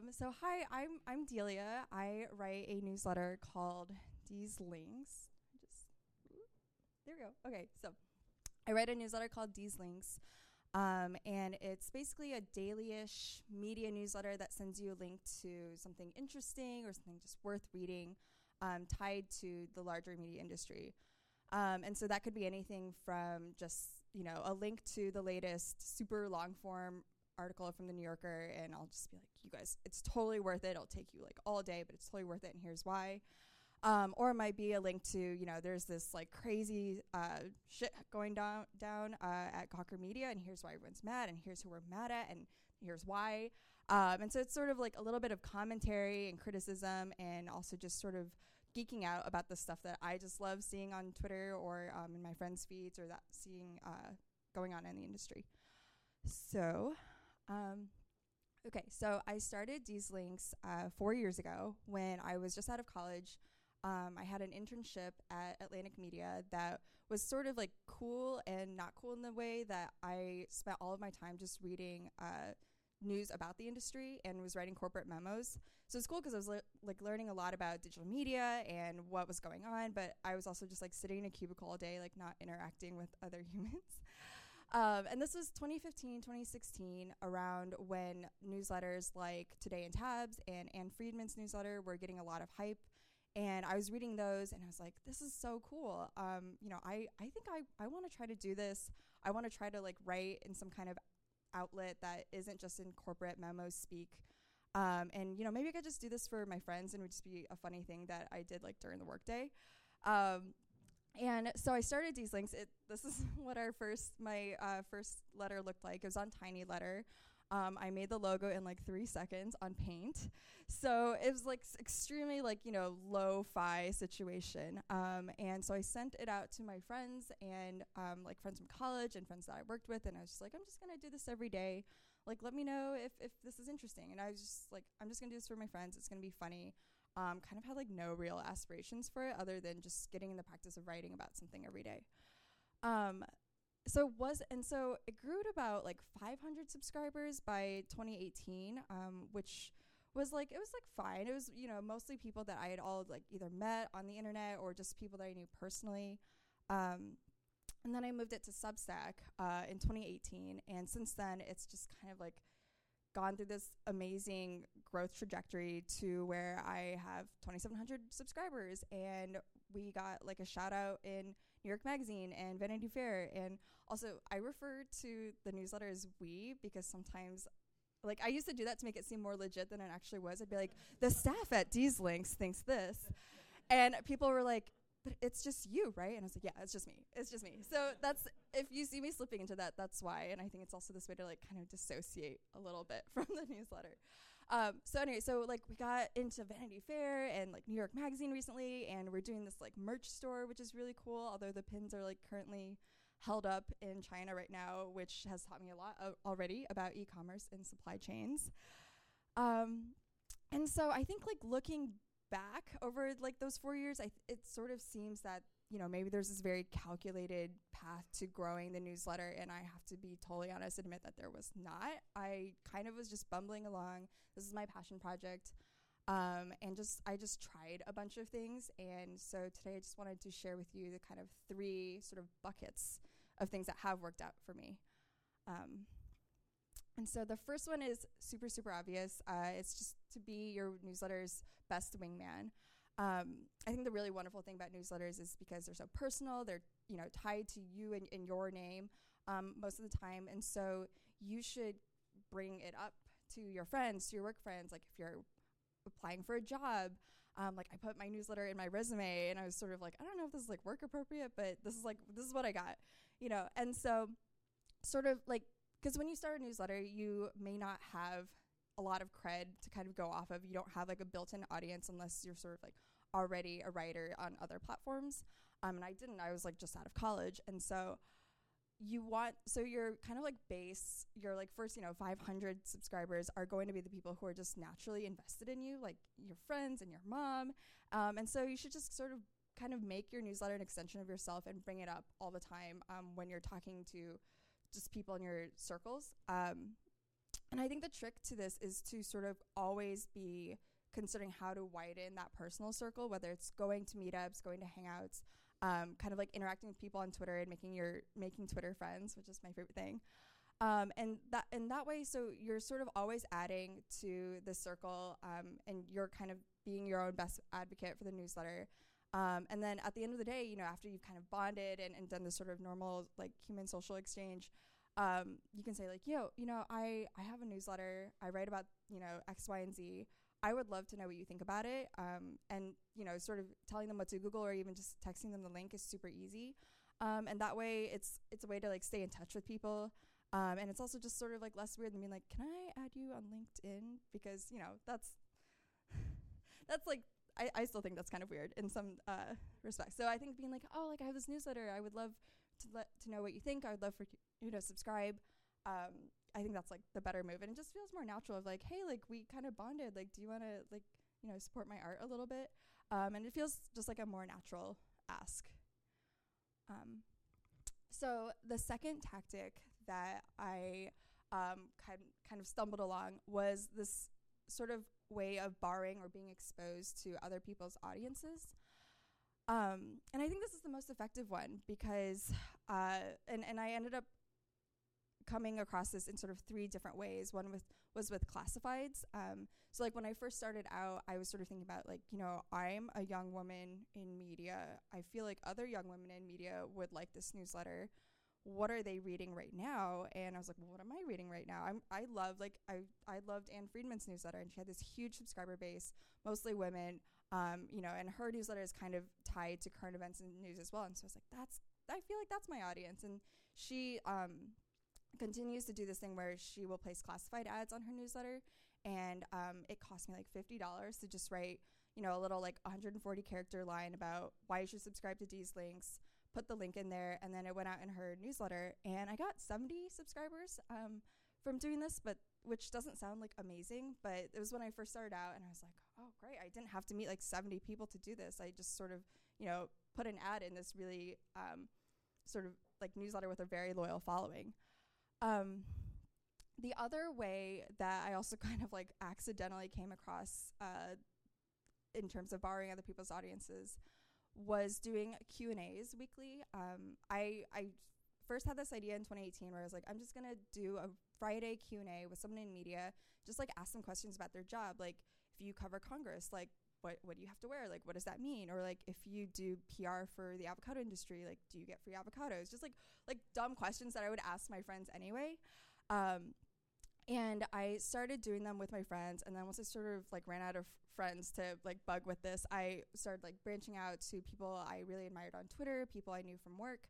Um, so hi, I'm I'm Delia. I write a newsletter called Deez Links. Just there we go. Okay, so I write a newsletter called Deez Links. Um, and it's basically a daily-ish media newsletter that sends you a link to something interesting or something just worth reading um, tied to the larger media industry. Um, and so that could be anything from just, you know, a link to the latest super long form article from the New Yorker, and I'll just be like, you guys, it's totally worth it. It'll take you like all day, but it's totally worth it, and here's why. Um, or it might be a link to, you know, there's this like crazy uh, shit going down down uh, at Gawker Media, and here's why everyone's mad, and here's who we're mad at, and here's why. Um, and so it's sort of like a little bit of commentary and criticism, and also just sort of geeking out about the stuff that I just love seeing on Twitter or um, in my friends' feeds or that seeing uh, going on in the industry. So, um, okay, so I started Deez Links uh, four years ago when I was just out of college. Um, I had an internship at Atlantic Media that was sort of like cool and not cool in the way that I spent all of my time just reading uh, news about the industry and was writing corporate memos. So it's cool because I was le- like learning a lot about digital media and what was going on, but I was also just like sitting in a cubicle all day, like not interacting with other humans. Um, and this was 2015, 2016, around when newsletters like Today in Tabs and Ann Friedman's newsletter were getting a lot of hype and I was reading those and I was like, this is so cool. Um, you know, I, I think I, I want to try to do this. I want to try to like write in some kind of outlet that isn't just in corporate memos speak. Um, and you know, maybe I could just do this for my friends and it would just be a funny thing that I did like during the workday. Um, and so I started Deez Links. It, this is what our first, my uh, first letter looked like. It was on Tiny Letter. Um, I made the logo in like three seconds on Paint. So it was like extremely like, you know, low-fi situation. Um, and so I sent it out to my friends and um, like friends from college and friends that I worked with. And I was just like, I'm just to do this every day. Like, let me know if, if this is interesting. And I was just like, I'm just to do this for my friends. It's to be funny. Um, kind of had like no real aspirations for it other than just getting in the practice of writing about something every day. Um, so was and so it grew to about like 500 subscribers by 2018 um, which was like it was like fine it was you know mostly people that i had all like either met on the internet or just people that i knew personally um, and then i moved it to substack uh, in 2018 and since then it's just kind of like gone through this amazing growth trajectory to where I have 2,700 subscribers, and we got like a shout out in New York Magazine and Vanity Fair, and also I refer to the newsletter as we because sometimes. Like I used to do that to make it seem more legit than it actually was. I'd be like, the staff at Deez Links thinks this, and people were like, but it's just you, right? And I was like, yeah, it's just me. It's just me. So that's if you see me slipping into that, that's why. And I think it's also this way to like kind of dissociate a little bit from the newsletter. Um, so anyway, so like we got into Vanity Fair and like New York Magazine recently, and we're doing this like merch store, which is really cool. Although the pins are like currently held up in China right now, which has taught me a lot uh, already about e-commerce and supply chains. Um, and so I think like looking back over like those four years, I it sort of seems that you know maybe there's this very calculated path to growing the newsletter, and I have to be totally honest admit that there was not. I kind of was just bumbling along. This is my passion project. Um, and just I just tried a bunch of things, and so today I just wanted to share with you the kind of three sort of buckets of things that have worked out for me. Um, and so the first one is super, super obvious. Uh, it's just to be your newsletter's best wingman. Um, I think the really wonderful thing about newsletters is because they're so personal. They're you know tied to you and, and your name um, most of the time, and so you should bring it up to your friends, to your work friends. Like if you're applying for a job, um, like I put my newsletter in my resume, and I was sort of like, I don't know if this is like work appropriate, but this is like this is what I got, you know. And so, sort of like because when you start a newsletter, you may not have a lot of cred to kind of go off of. You don't have like a built-in audience unless you're sort of like already a writer on other platforms. Um, and I didn't. I was like just out of college, and so you want so your kind of like base your like first you know 500 subscribers are going to be the people who are just naturally invested in you like your friends and your mom um, and so you should just sort of kind of make your newsletter an extension of yourself and bring it up all the time um, when you're talking to just people in your circles. Um, and I think the trick to this is to sort of always be considering how to widen that personal circle, whether it's going to meetups, going to hangouts, um, kind of like interacting with people on Twitter and making your making Twitter friends, which is my favorite thing. Um, and that in that way, so you're sort of always adding to the circle, um, and you're kind of being your own best advocate for the newsletter. Um, and then at the end of the day, you know, after you've kind of bonded and, and done this sort of normal like human social exchange, um, you can say like, yo, you know, I I have a newsletter. I write about you know X, Y, and Z. I would love to know what you think about it. Um, and you know, sort of telling them what to Google or even just texting them the link is super easy. Um, and that way, it's it's a way to like stay in touch with people. Um, and it's also just sort of like less weird than being like, can I add you on LinkedIn? Because you know that's that's like I, I still think that's kind of weird in some uh, respects. So I think being like, oh, like I have this newsletter, I would love to let to know what you think. I would love for you to subscribe. Um, I think that's like the better move, and it just feels more natural. Of like, hey, like we kind of bonded. Like, do you want to like you know support my art a little bit? Um, and it feels just like a more natural ask. Um, so the second tactic that I um, kind kind of stumbled along was this sort of way of borrowing or being exposed to other people's audiences. Um, and I think this is the most effective one because, uh, and, and I ended up coming across this in sort of three different ways. One with was with classifieds. Um, so like when I first started out, I was sort of thinking about like you know I'm a young woman in media. I feel like other young women in media would like this newsletter. What are they reading right now? And I was like, well, what am I reading right now? I'm I love like I I loved Ann Friedman's newsletter, and she had this huge subscriber base, mostly women. Um, you know, and her newsletter is kind of tied to current events and news as well. And so I was like, that's I feel like that's my audience. And she um, continues to do this thing where she will place classified ads on her newsletter, and um, it cost me like fifty dollars to just write, you know, a little like 140 character line about why you should subscribe to Deez Links, put the link in there, and then it went out in her newsletter, and I got 70 subscribers um, from doing this, but which doesn't sound like amazing, but it was when I first started out, and I was like, oh great, I didn't have to meet like 70 people to do this. I just sort of, you know, put an ad in this really um, sort of like newsletter with a very loyal following. Um, the other way that I also kind of like accidentally came across uh, in terms of borrowing other people's audiences was doing Q and A's weekly. Um, I I first had this idea in 2018 where I was like, I'm just gonna do a Friday Q and A with someone in media, just like ask them questions about their job, like if you cover Congress, like what what do you have to wear? Like what does that mean? Or like if you do PR for the avocado industry, like do you get free avocados? Just like like dumb questions that I would ask my friends anyway. Um, and I started doing them with my friends, and then once I sort of like ran out of friends to like bug with this, I started like branching out to people I really admired on Twitter, people I knew from work,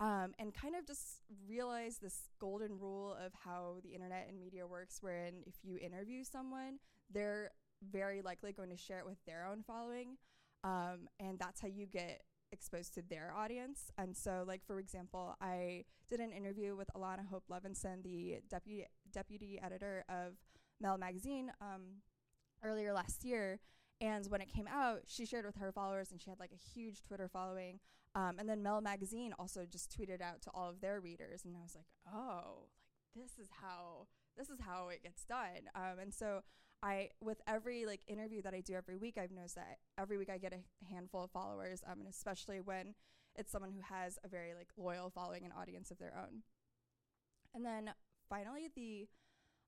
um, and kind of just realized this golden rule of how the internet and media works, wherein if you interview someone, they're very likely going to share it with their own following. Um, and that's how you get exposed to their audience. And so, like for example, I did an interview with Alana Hope Levinson, the deputy deputy editor of Mel Magazine, um, earlier last year. And when it came out, she shared with her followers, and she had like a huge Twitter following. Um, and then Mel Magazine also just tweeted out to all of their readers, and I was like, oh, like this is how this is how it gets done. Um, and so I with every like interview that I do every week, I've noticed that every week I get a handful of followers, um, and especially when it's someone who has a very like loyal following and audience of their own. And then finally, the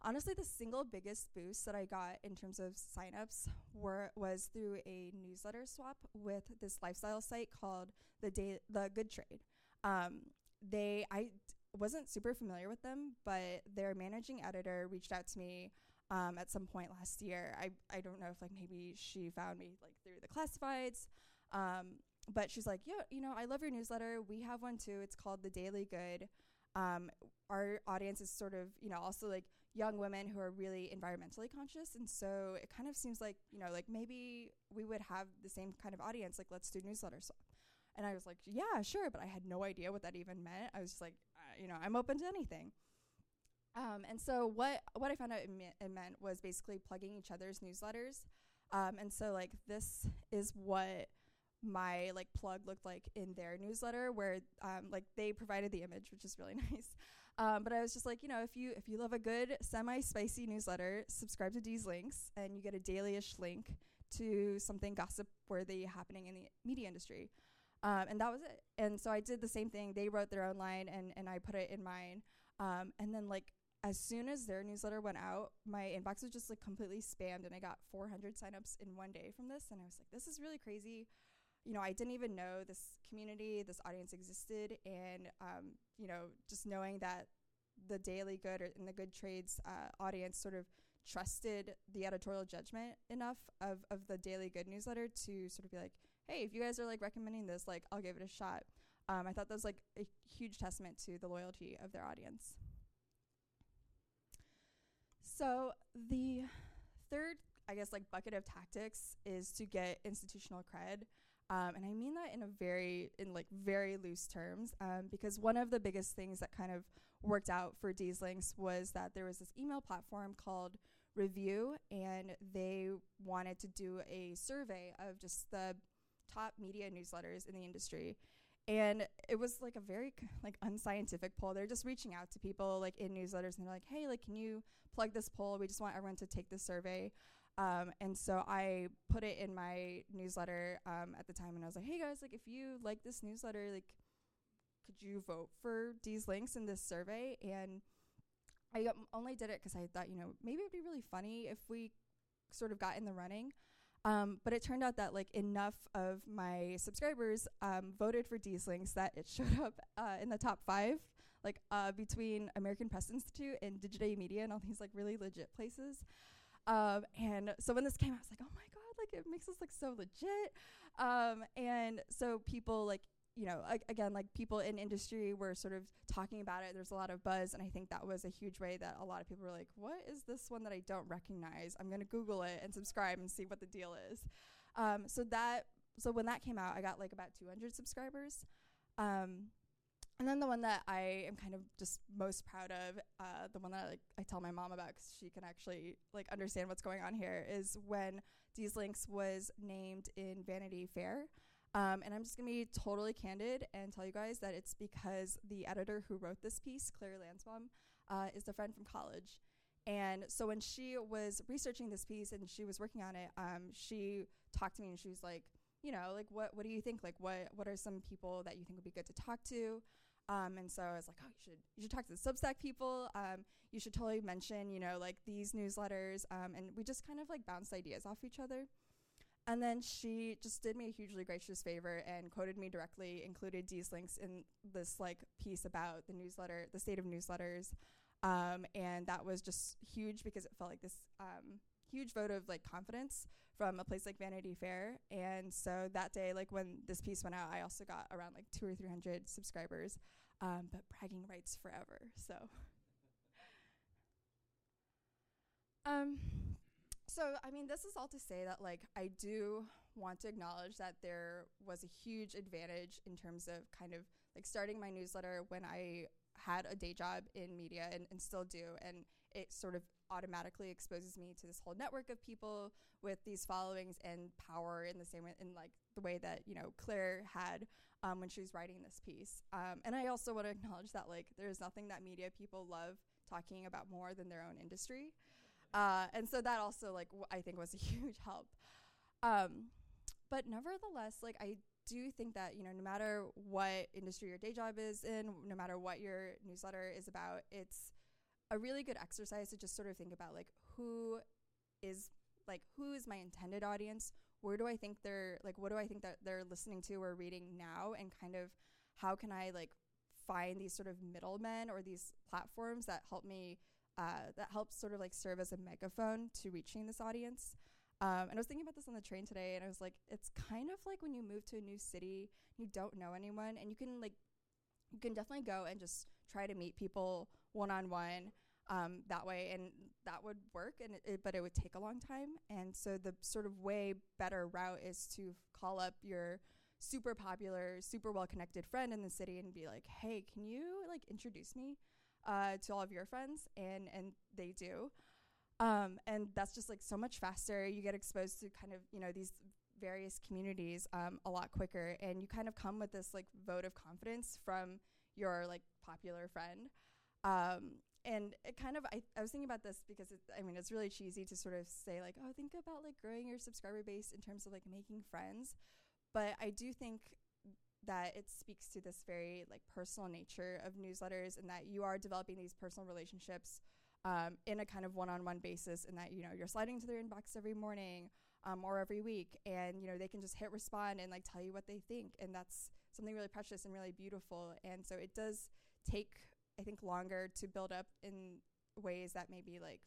honestly the single biggest boost that I got in terms of signups were was through a newsletter swap with this lifestyle site called the day the Good Trade. Um, they I wasn't super familiar with them, but their managing editor reached out to me um, at some point last year. I, I don't know if like maybe she found me like through the classifieds. Um, but she's like, yeah, you know, I love your newsletter. We have one too. It's called The Daily Good. Um, our audience is sort of, you know, also like young women who are really environmentally conscious. And so it kind of seems like, you know, like maybe we would have the same kind of audience. Like, let's do newsletters. And I was like, yeah, sure. But I had no idea what that even meant. I was just like, uh, you know, I'm open to anything. Um, and so what what I found out it, me- it, meant was basically plugging each other's newsletters. Um, and so like this is what my like plug looked like in their newsletter, where um, like they provided the image, which is really nice. Um, but I was just like, you know, if you if you love a good semi spicy newsletter, subscribe to Deez Links, and you get a dailyish link to something gossip worthy happening in the media industry. Um, and that was it. And so I did the same thing. They wrote their own line, and and I put it in mine. Um, and then like as soon as their newsletter went out, my inbox was just like completely spammed, and I got 400 signups in one day from this. And I was like, this is really crazy. You know, I didn't even know this community, this audience existed, and um, you know, just knowing that the Daily Good or in the Good Trades uh, audience sort of trusted the editorial judgment enough of of the Daily Good newsletter to sort of be like, hey, if you guys are like recommending this, like I'll give it a shot. Um, I thought that was like a huge testament to the loyalty of their audience. So the third, I guess, like bucket of tactics is to get institutional cred. Um, and I mean that in a very, in like very loose terms, um, because one of the biggest things that kind of worked out for Deez Links was that there was this email platform called Revue, and they wanted to do a survey of just the top media newsletters in the industry. And it was like a very like unscientific poll. They're just reaching out to people like in newsletters and they're like hey like can you plug this poll? We just want everyone to take this survey um, and so i put it in my newsletter um, at the time and i was like hey guys like if you like this newsletter like could you vote for Deez Links in this survey and i um, only did it because i thought you know maybe it'd be really funny if we sort of got in the running um, but it turned out that like enough of my subscribers um, voted for Deez Links that it showed up uh, in the top five, like uh, between American Press Institute and Digiday Media and all these like really legit places. Um, and so when this came out, I was like, oh my god, like it makes us look so legit. Um, and so people like you know, ag- again, like people in industry were sort of talking about it. There's a lot of buzz, and I think that was a huge way that a lot of people were like, "What is this one that I don't recognize? I'm gonna Google it and subscribe and see what the deal is." Um, so that, so when that came out, I got like about 200 subscribers. Um, and then the one that I am kind of just most proud of, uh, the one that I, like I tell my mom about because she can actually like understand what's going on here, is when Deez Links was named in Vanity Fair. Um, and I'm just to be totally candid and tell you guys that it's because the editor who wrote this piece, Claire Landsbaum, uh, is a friend from college. And so when she was researching this piece and she was working on it, um, she talked to me and she was like, you know, like what what do you think? Like what what are some people that you think would be good to talk to? Um, and so I was like, oh, you should you should talk to the Substack people. Um, you should totally mention, you know, like these newsletters. Um, and we just kind of like bounced ideas off each other. And then she just did me a hugely gracious favor and quoted me directly, included Deez Links in this like piece about the newsletter, the state of newsletters. Um, and that was just huge because it felt like this um, huge vote of like confidence from a place like Vanity Fair. And so that day, like when this piece went out, I also got around like two or three hundred subscribers. Um, but bragging rights forever. So. um, so, I mean, this is all to say that, like, I do want to acknowledge that there was a huge advantage in terms of kind of like starting my newsletter when I had a day job in media and, and still do. And it sort of automatically exposes me to this whole network of people with these followings and power in the same way, in like the way that, you know, Claire had um, when she was writing this piece. Um, and I also want to acknowledge that, like, there's nothing that media people love talking about more than their own industry. Uh, and so that also like w- I think was a huge help. Um, but nevertheless, like I do think that you know no matter what industry your day job is in, no matter what your newsletter is about, it's a really good exercise to just sort of think about like who is like who is my intended audience where do i think they're like what do i think that they're listening to or reading now and kind of how can i like find these sort of middlemen or these platforms that help me uh, that helps sort of like serve as a megaphone to reaching this audience. Um, and I was thinking about this on the train today, and I was like, it's kind of like when you move to a new city, you don't know anyone, and you can like, you can definitely go and just try to meet people one on one that way, and that would work. And it, it, but it would take a long time. And so the sort of way better route is to call up your super popular, super well connected friend in the city and be like, hey, can you like introduce me? uh, to all of your friends, and and they do. Um, and that's just like so much faster. You get exposed to kind of you know these various communities um, a lot quicker, and you kind of come with this like vote of confidence from your like popular friend. Um, and it kind of, I, I was thinking about this because it, I mean, it's really cheesy to sort of say like, oh, think about like growing your subscriber base in terms of like making friends. But I do think that it speaks to this very like personal nature of newsletters and that you are developing these personal relationships um, in a kind of one-on-one basis and that you know you're sliding to their inbox every morning um, or every week and you know they can just hit respond and like tell you what they think and that's something really precious and really beautiful and so it does take i think longer to build up in ways that maybe like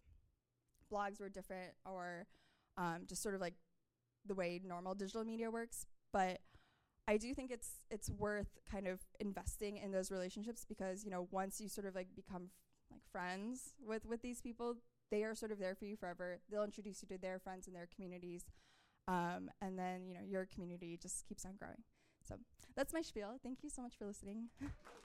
blogs were different or um, just sort of like the way normal digital media works but I do think it's it's worth kind of investing in those relationships because you know once you sort of like become f- like friends with with these people, they are sort of there for you forever. They'll introduce you to their friends and their communities, um, and then you know your community just keeps on growing. So that's my spiel. Thank you so much for listening.